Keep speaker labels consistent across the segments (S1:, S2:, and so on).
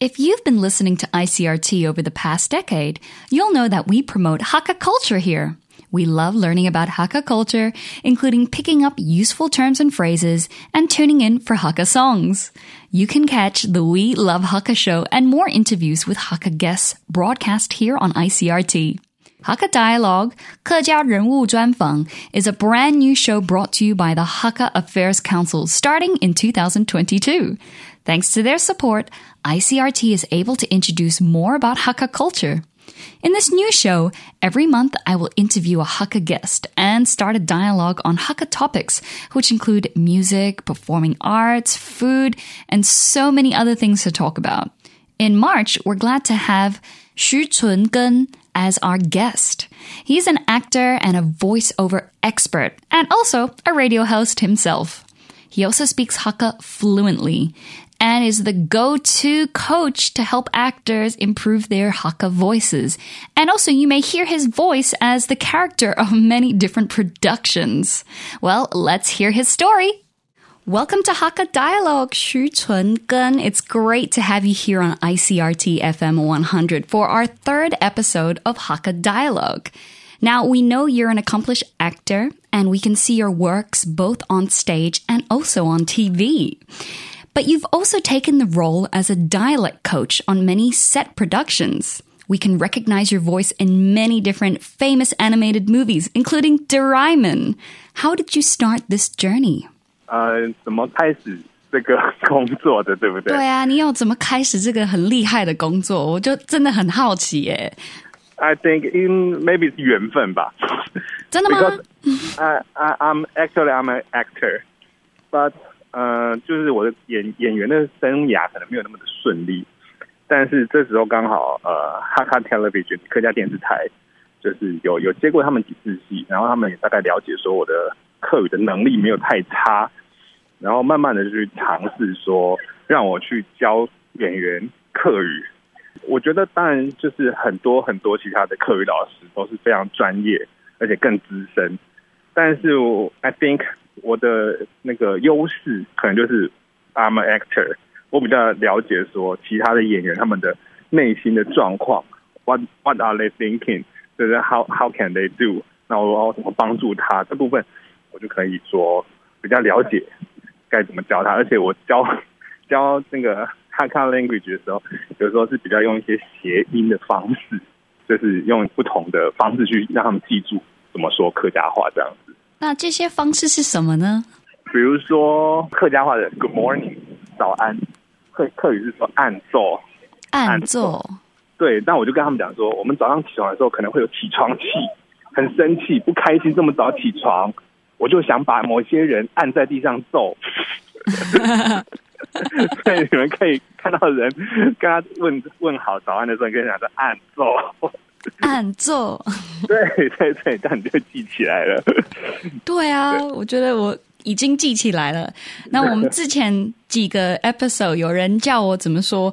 S1: If you've been listening to ICRT over the past decade, you'll know that we promote Hakka culture here. We love learning about Hakka culture, including picking up useful terms and phrases and tuning in for Hakka songs. You can catch the We Love Hakka show and more interviews with Hakka guests broadcast here on ICRT. Hakka Dialogue, 客家人物专访, is a brand new show brought to you by the Hakka Affairs Council starting in 2022. Thanks to their support, ICRT is able to introduce more about Hakka culture. In this new show, every month I will interview a Hakka guest and start a dialogue on Hakka topics, which include music, performing arts, food, and so many other things to talk about. In March, we're glad to have Xu Chungen as our guest. He's an actor and a voiceover expert, and also a radio host himself. He also speaks Hakka fluently and is the go-to coach to help actors improve their Hakka voices. And also you may hear his voice as the character of many different productions. Well, let's hear his story. Welcome to Hakka Dialogue, Xu Chungen. It's great to have you here on ICRT FM 100 for our third episode of Hakka Dialogue. Now, we know you're an accomplished actor, and we can see your works both on stage and also on TV. But you've also taken the role as a dialect coach on many set productions. We can recognize your voice in many different famous animated movies, including Doraemon. How did you start this journey?
S2: 呃，怎么开始这个工作的，对不对？
S1: 对啊，你要怎么开始这个很厉害的工作？我就真的很好奇耶。
S2: I think in maybe 是缘分吧。
S1: 真的吗
S2: Because I I I'm actually I'm an actor, but 呃，就是我的演演员的生涯可能没有那么的顺利，但是这时候刚好呃哈卡 Television 客家电视台就是有有接过他们几次戏，然后他们也大概了解说我的客语的能力没有太差，然后慢慢的去尝试说让我去教演员客语。我觉得当然就是很多很多其他的课语老师都是非常专业，而且更资深。但是我 I think 我的那个优势可能就是 I'm an actor，我比较了解说其他的演员他们的内心的状况，What What are they thinking？就是 How How can they do？那我要怎么帮助他这部分，我就可以说比较了解该怎么教他，而且我教 教那个 Hakka language 的时候，有时候是比较用一些谐音的方式，就是用不同的方式去让他们记住怎么说客家话这样子。
S1: 那这些方式是什么呢？
S2: 比如说客家话的 Good morning 早安，客客语是说按奏，
S1: 按奏。
S2: 对。那我就跟他们讲说，我们早上起床的时候可能会有起床气，很生气、不开心，这么早起床，我就想把某些人按在地上揍。所以你们可以看到人跟他问问好早安的时候，你跟他讲说按奏。
S1: 按奏，
S2: 对对对，但你就记起来了。
S1: 对啊，我觉得我已经记起来了。那我们之前几个 episode 有人叫我怎么说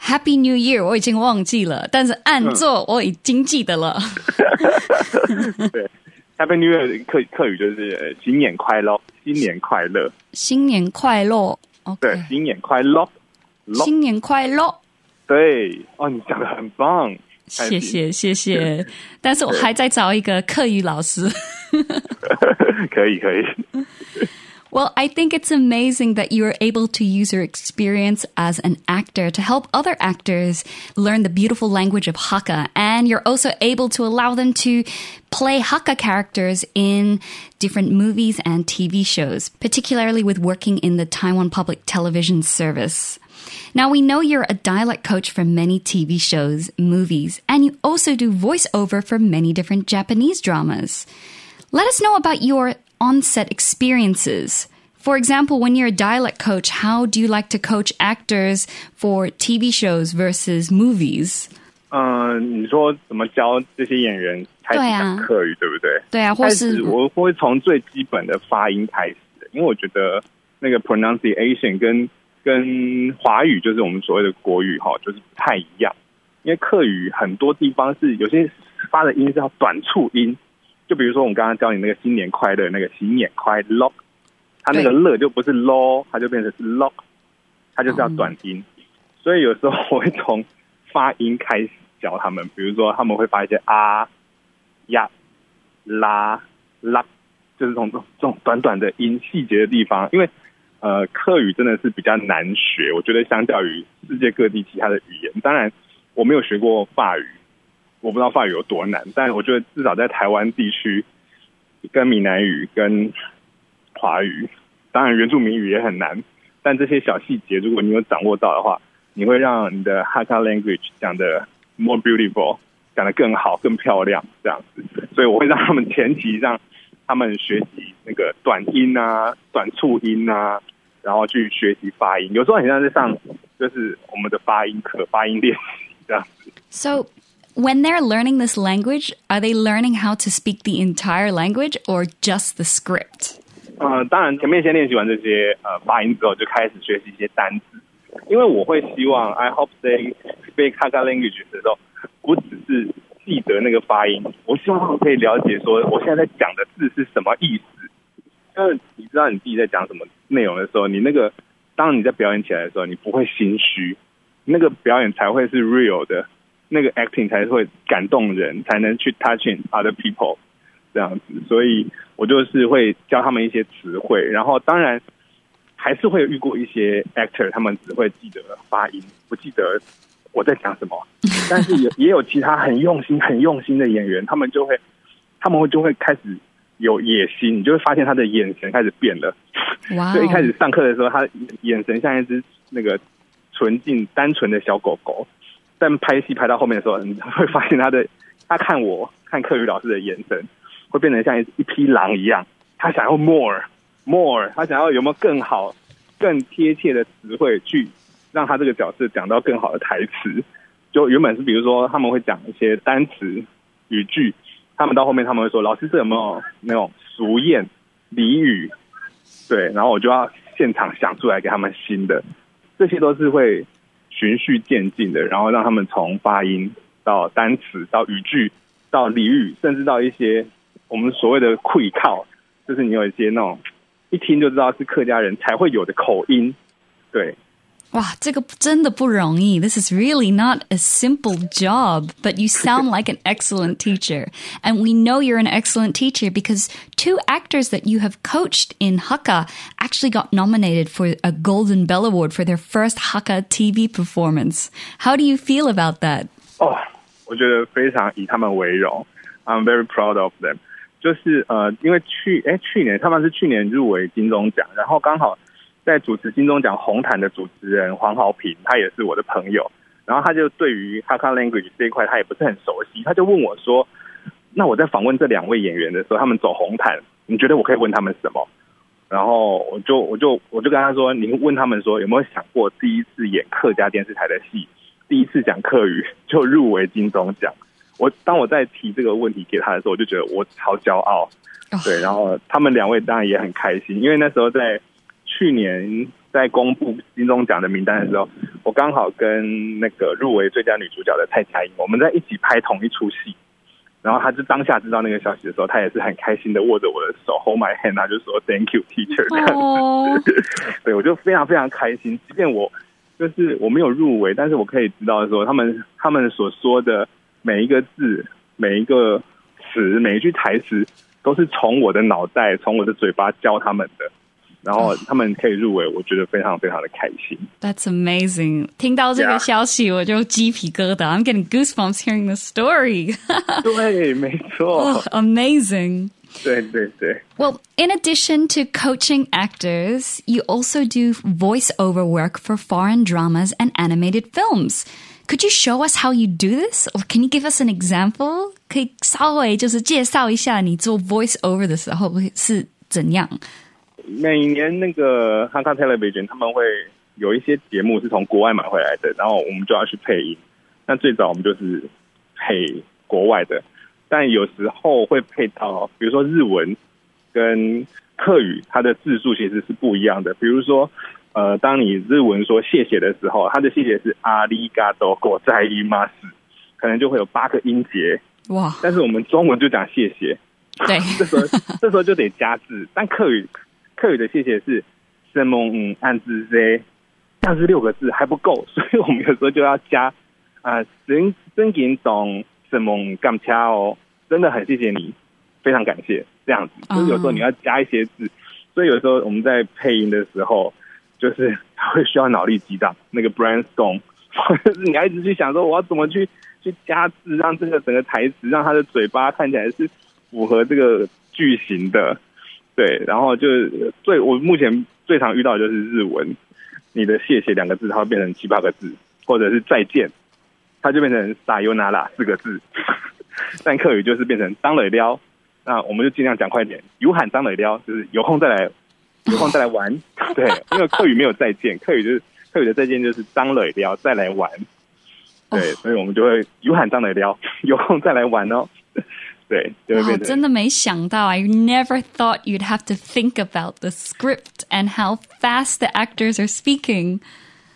S1: Happy New Year，我已经忘记了，但是按奏我已经记得了。
S2: 对，Happy New Year 客客语就是呃新年快乐，新年快乐，
S1: 新年快乐，OK，
S2: 对，新年快乐，乐
S1: 新年快乐。
S2: 对，哦，你讲的很棒，
S1: 谢谢谢谢，但是我还在找一个课语老师。
S2: 可以可以。
S1: Well, I think it's amazing that you are able to use your experience as an actor to help other actors learn the beautiful language of Hakka. And you're also able to allow them to play Hakka characters in different movies and TV shows, particularly with working in the Taiwan Public Television Service. Now, we know you're a dialect coach for many TV shows, movies, and you also do voiceover for many different Japanese dramas. Let us know about your on-set experiences. For example, when you're a dialect coach, how do you like to coach actors for TV shows versus movies?
S2: 嗯，你说怎么教这些演员开始
S1: 对啊
S2: 讲客语，对不对？
S1: 对啊，或
S2: 开
S1: 是
S2: 始我会从最基本的发音开始，因为我觉得那个 pronunciation 跟 跟华语就是我们所谓的国语哈，就是不太一样。因为客语很多地方是有些发的音是要短促音，就比如说我们刚刚教你那个新年快乐那个新年快乐，它那个乐就不是 lo，它就变成是 lock，它就是要短音。所所以有时候我会从发音开始教他们，比如说他们会发一些啊、呀、啦、啦，就是从这种短短的音细节的地方，因为呃，客语真的是比较难学，我觉得相较于世界各地其他的语言，当然我没有学过法语，我不知道法语有多难，但我觉得至少在台湾地区，跟闽南语、跟华语，当然原住民语也很难，但这些小细节如果你有掌握到的话，你会让你的 Haka language 讲的 more beautiful，讲的更好、更漂亮这样子，所以我会让他们前期让他们学习那个短音啊、短促音啊，然后去学习发音。有时候很像在上就是我们的发音课、发音练习这样子。
S1: So, when they're learning this language, are they learning how to speak the entire language or just the script?
S2: 呃，当然前面先练习完这些呃发音之后，就开始学习一些单词。因为我会希望 I hope they speak Hakka language 的时候，不只是记得那个发音，我希望他们可以了解说我现在在讲的字是什么意思。因为你知道你自己在讲什么内容的时候，你那个当你在表演起来的时候，你不会心虚，那个表演才会是 real 的，那个 acting 才会感动人，才能去 touching other people 这样子。所以我就是会教他们一些词汇，然后当然还是会遇过一些 actor，他们只会记得发音，不记得我在讲什么。但是也也有其他很用心、很用心的演员，他们就会他们会就会开始有野心，你就会发现他的眼神开始变了。就一开始上课的时候，他眼神像一只那个纯净、单纯的小狗狗，但拍戏拍到后面的时候，你会发现他的他看我看课余老师的眼神会变成像一一匹狼一样，他想要 more more，他想要有没有更好、更贴切的词汇去让他这个角色讲到更好的台词。就原本是比如说他们会讲一些单词语句，他们到后面他们会说老师这有没有那种俗谚俚语？对，然后我就要现场想出来给他们新的，这些都是会循序渐进的，然后让他们从发音到单词到语句到俚语，甚至到一些我们所谓的会靠，就是你有一些那种一听就知道是客家人才会有的口音，对。
S1: 哇，这个真的不容易. This is really not a simple job, but you sound like an excellent teacher. And we know you're an excellent teacher because two actors that you have coached in Hakka actually got nominated for a Golden Bell Award for their first Hakka TV performance. How do you feel about that?
S2: 哦，我觉得非常以他们为荣，I'm very proud of them。就是呃，因为去哎去年他们是去年入围金钟奖，然后刚好 在主持金钟奖红毯的主持人黄豪平，他也是我的朋友，然后他就对于 Hakka language 这一块他也不是很熟悉，他就问我说：“那我在访问这两位演员的时候，他们走红毯，你觉得我可以问他们什么？”然后我就我就我就跟他说：“你问他们说有没有想过第一次演客家电视台的戏？”第一次讲客语就入围金钟奖，我当我在提这个问题给他的时候，我就觉得我超骄傲。对，然后他们两位当然也很开心，因为那时候在去年在公布金钟奖的名单的时候，我刚好跟那个入围最佳女主角的蔡佳颖，我们在一起拍同一出戏。然后他就当下知道那个消息的时候，他也是很开心的握着我的手，hold my hand，他就说 Thank you, teacher 这样子。
S1: 哦
S2: 对，我就非常非常开心。即便我就是我没有入围，但是我可以知道说他们他们所说的每一个字、每一个词、每一句台词，都是从我的脑袋、从我的嘴巴教他们的。然后他们可以入围，我觉得非常非常的开心。
S1: That's amazing. 听到这个
S2: Yeah.
S1: 消息，我就鸡皮疙瘩. I'm getting goosebumps hearing the story.
S2: 对，没错
S1: oh,，amazing.
S2: 对对对。
S1: Well, in addition to coaching actors, you also do voiceover work for foreign dramas and animated films. Could you show us how you do this? Or can you give us an example? 可以稍微就是介绍一下你做 voiceover 的时候是怎样？
S2: 每年那个 Hakka Television 他们会有一些节目是从国外买回来的，然后我们就要去配音。那最早我们就是配国外的，但有时候会配到，比如说日文跟客语，它的字数其实是不一样的。比如说，呃，当你日文说谢谢的时候，它的谢谢是阿里嘎多果在伊玛斯，可能就会有八个音节，
S1: 哇，
S2: 但是我们中文就讲谢谢。
S1: 对，
S2: 这时候这时候就得加字，但客语客语的谢谢是什么嗯按字 z，但是六个字还不够，所以我们有时候就要加啊，真真给懂什么干掐哦，真的很谢谢你，非常感谢这样子。就是有时候你要加一些字，所以有时候我们在配音的时候，就是会需要脑力激荡，那个 brainstorm，就是你要一直去想说我要怎么去去加字，让这个整个台词让他的嘴巴看起来是符合这个句型的。对，然后就是最我目前最常遇到的就是日文，你的谢谢两个字，它会变成七八个字，或者是再见，它就变成撒尤那拉四个字。但客语就是变成张磊撩，那我们就尽量讲快点，有喊张磊撩，就是有空再来，有空再来玩。对，因为客语没有再见，客语就是客语的再见就是张磊撩再来玩。对，所以我们就会有喊张磊撩，有空再来玩哦。对，
S1: 哇，真的没想到！I never thought you'd have to think about the script and how fast the actors are speaking.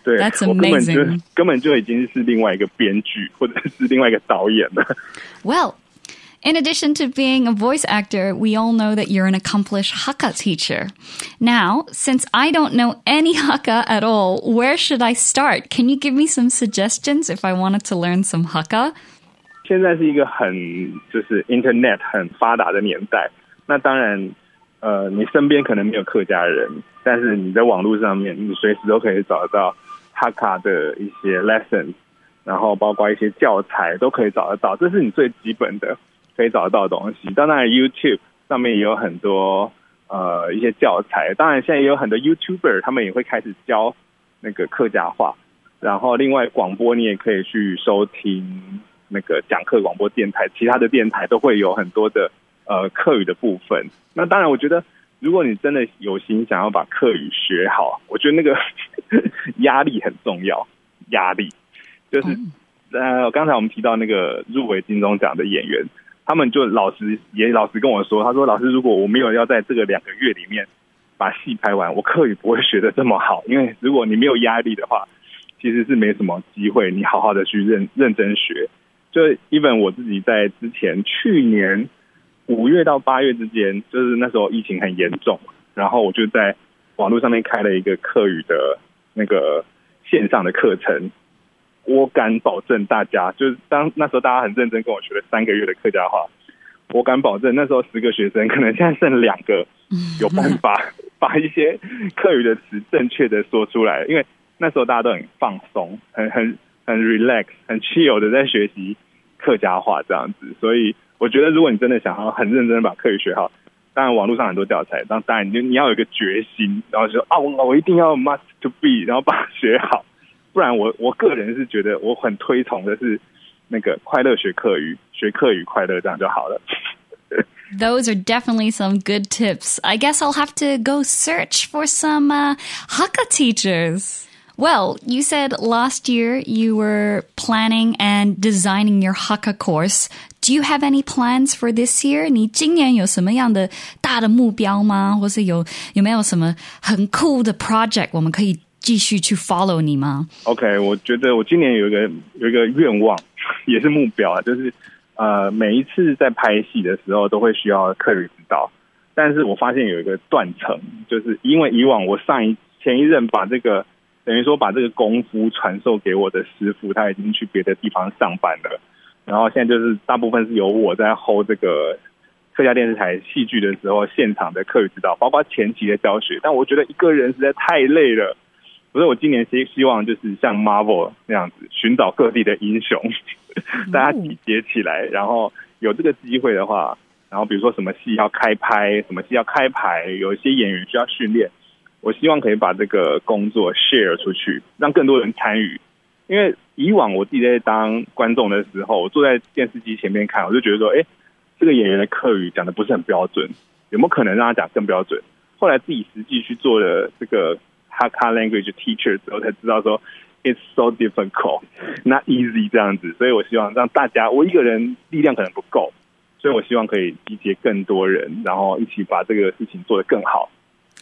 S2: 对，
S1: That's amazing.
S2: 根本就已经是另外一个编剧或者是另外一个导演了。
S1: Well. In addition to being a voice actor, we all know that you're an accomplished Hakka teacher. Now, since I don't know any Hakka at all, where should I start? Can you give me some suggestions if I wanted to learn some Hakka?
S2: 现在是一个很就是 Internet 很发达的年代，那当然，呃，你身边可能没有客家人，但是你在网络上面，你随时都可以找得到哈卡的一些 lesson，然后包括一些教材都可以找得到，这是你最基本的可以找得到的东西。当然，YouTube 上面也有很多呃一些教材，当然现在也有很多 YouTuber 他们也会开始教那个客家话，然后另外广播你也可以去收听。那个讲课广播电台，其他的电台都会有很多的呃课语的部分。那当然，我觉得如果你真的有心想要把课语学好，我觉得那个 压力很重要。压力就是呃，刚才我们提到那个入围金钟奖的演员，他们就老实也老实跟我说，他说：“老师，如果我没有要在这个两个月里面把戏拍完，我课语不会学的这么好。因为如果你没有压力的话，其实是没什么机会你好好的去认认真学。”就 even 我自己在之前去年五月到八月之间，就是那时候疫情很严重，然后我就在网络上面开了一个课语的那个线上的课程。我敢保证大家，就是当那时候大家很认真跟我学了三个月的客家话，我敢保证那时候十个学生，可能现在剩两个有办法 把一些课语的词正确的说出来，因为那时候大家都很放松，很很。很 relax、很 chill 的在学习客家话这样子，所以我觉得，如果你真的想要很认真的把客语学好，当然网络上很多教材，当当然你你要有一个决心，然后说啊，我我一定要 must to be，然后把它学好，不然我我个人是觉得我很推崇的是那个快乐学客语，学客语快乐这样就好了。
S1: Those are definitely some good tips. I guess I'll have to go search for some uh, Hakka teachers. Well, you said last year you were planning and designing your Hakka course. Do you have any plans for this year? 你今年有什么样的大的目标吗？或是有有没有什么很酷的 project 我们可以继续去 follow 你吗？
S2: OK，我觉得我今年有一个有一个愿望，也是目标啊，就是呃每一次在拍戏的时候都会需要客人指导，但是我发现有一个断层，就是因为以往我上一前一任把这个 等于说把这个功夫传授给我的师傅，他已经去别的地方上班了。然后现在就是大部分是由我在 hold 这个客家电视台戏剧的时候现场的课余指导，包括前期的教学。但我觉得一个人实在太累了，所以我今年希希望就是像 Marvel 那样子，寻找各地的英雄，大家集结起来，然后有这个机会的话，然后比如说什么戏要开拍，什么戏要开排，有一些演员需要训练。我希望可以把这个工作 share 出去，让更多人参与。因为以往我自己在当观众的时候，我坐在电视机前面看，我就觉得说，哎，这个演员的课语讲的不是很标准，有没有可能让他讲更标准？后来自己实际去做了这个 Hakka language teacher 之后，才知道说，it's so difficult，not easy 这样子。所以我希望让大家，我一个人力量可能不够，所以我希望可以集结更多人，然后一起把这个事情做得更好。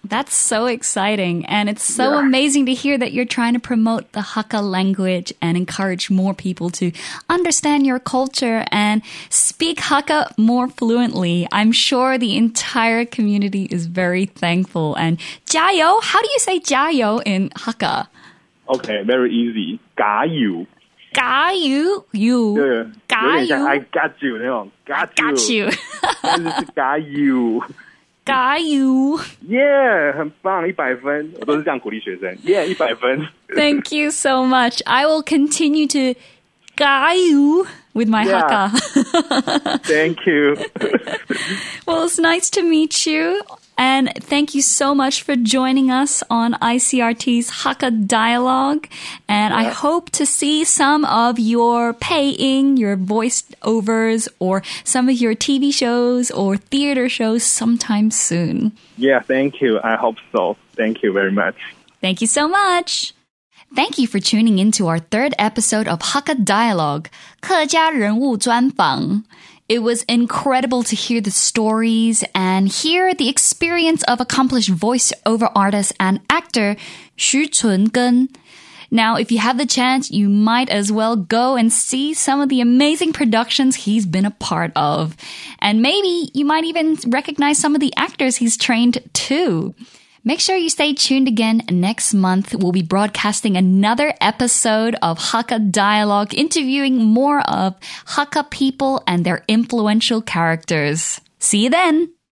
S1: That's so exciting. And it's so yeah. amazing to hear that you're trying to promote the Hakka language and encourage more people to understand your culture and speak Hakka more fluently. I'm sure the entire community is very thankful. And 加油, how do you say 加油 in Hakka?
S2: OK, very easy. Got you.
S1: Got you, you.
S2: 对，有
S1: Got
S2: 点像
S1: you.
S2: I got you 那种 got you，
S1: Got you.
S2: 但是是 got you。
S1: Got you.
S2: Yeah，很棒，一百分，我都是这样鼓励学生。Yeah，一百分。
S1: Thank you so much. I will continue to got you with my
S2: Yeah.
S1: haka.
S2: Thank you.
S1: Well, it's nice to meet you. And thank you so much for joining us on ICRT's Hakka Dialogue. And I hope to see some of your paying, your voiceovers, or some of your TV shows or theater shows sometime soon.
S2: Yeah, thank you. I hope so. Thank you very much.
S1: Thank you so much. Thank you for tuning in to our third episode of Hakka Dialogue, 客家人物专访. It was incredible to hear the stories and hear the experience of accomplished voiceover artist and actor Xu Chungen. Now, if you have the chance, you might as well go and see some of the amazing productions he's been a part of. And maybe you might even recognize some of the actors he's trained too. Make sure you stay tuned again next month. We'll be broadcasting another episode of Hakka Dialogue, interviewing more of Hakka people and their influential characters. See you then!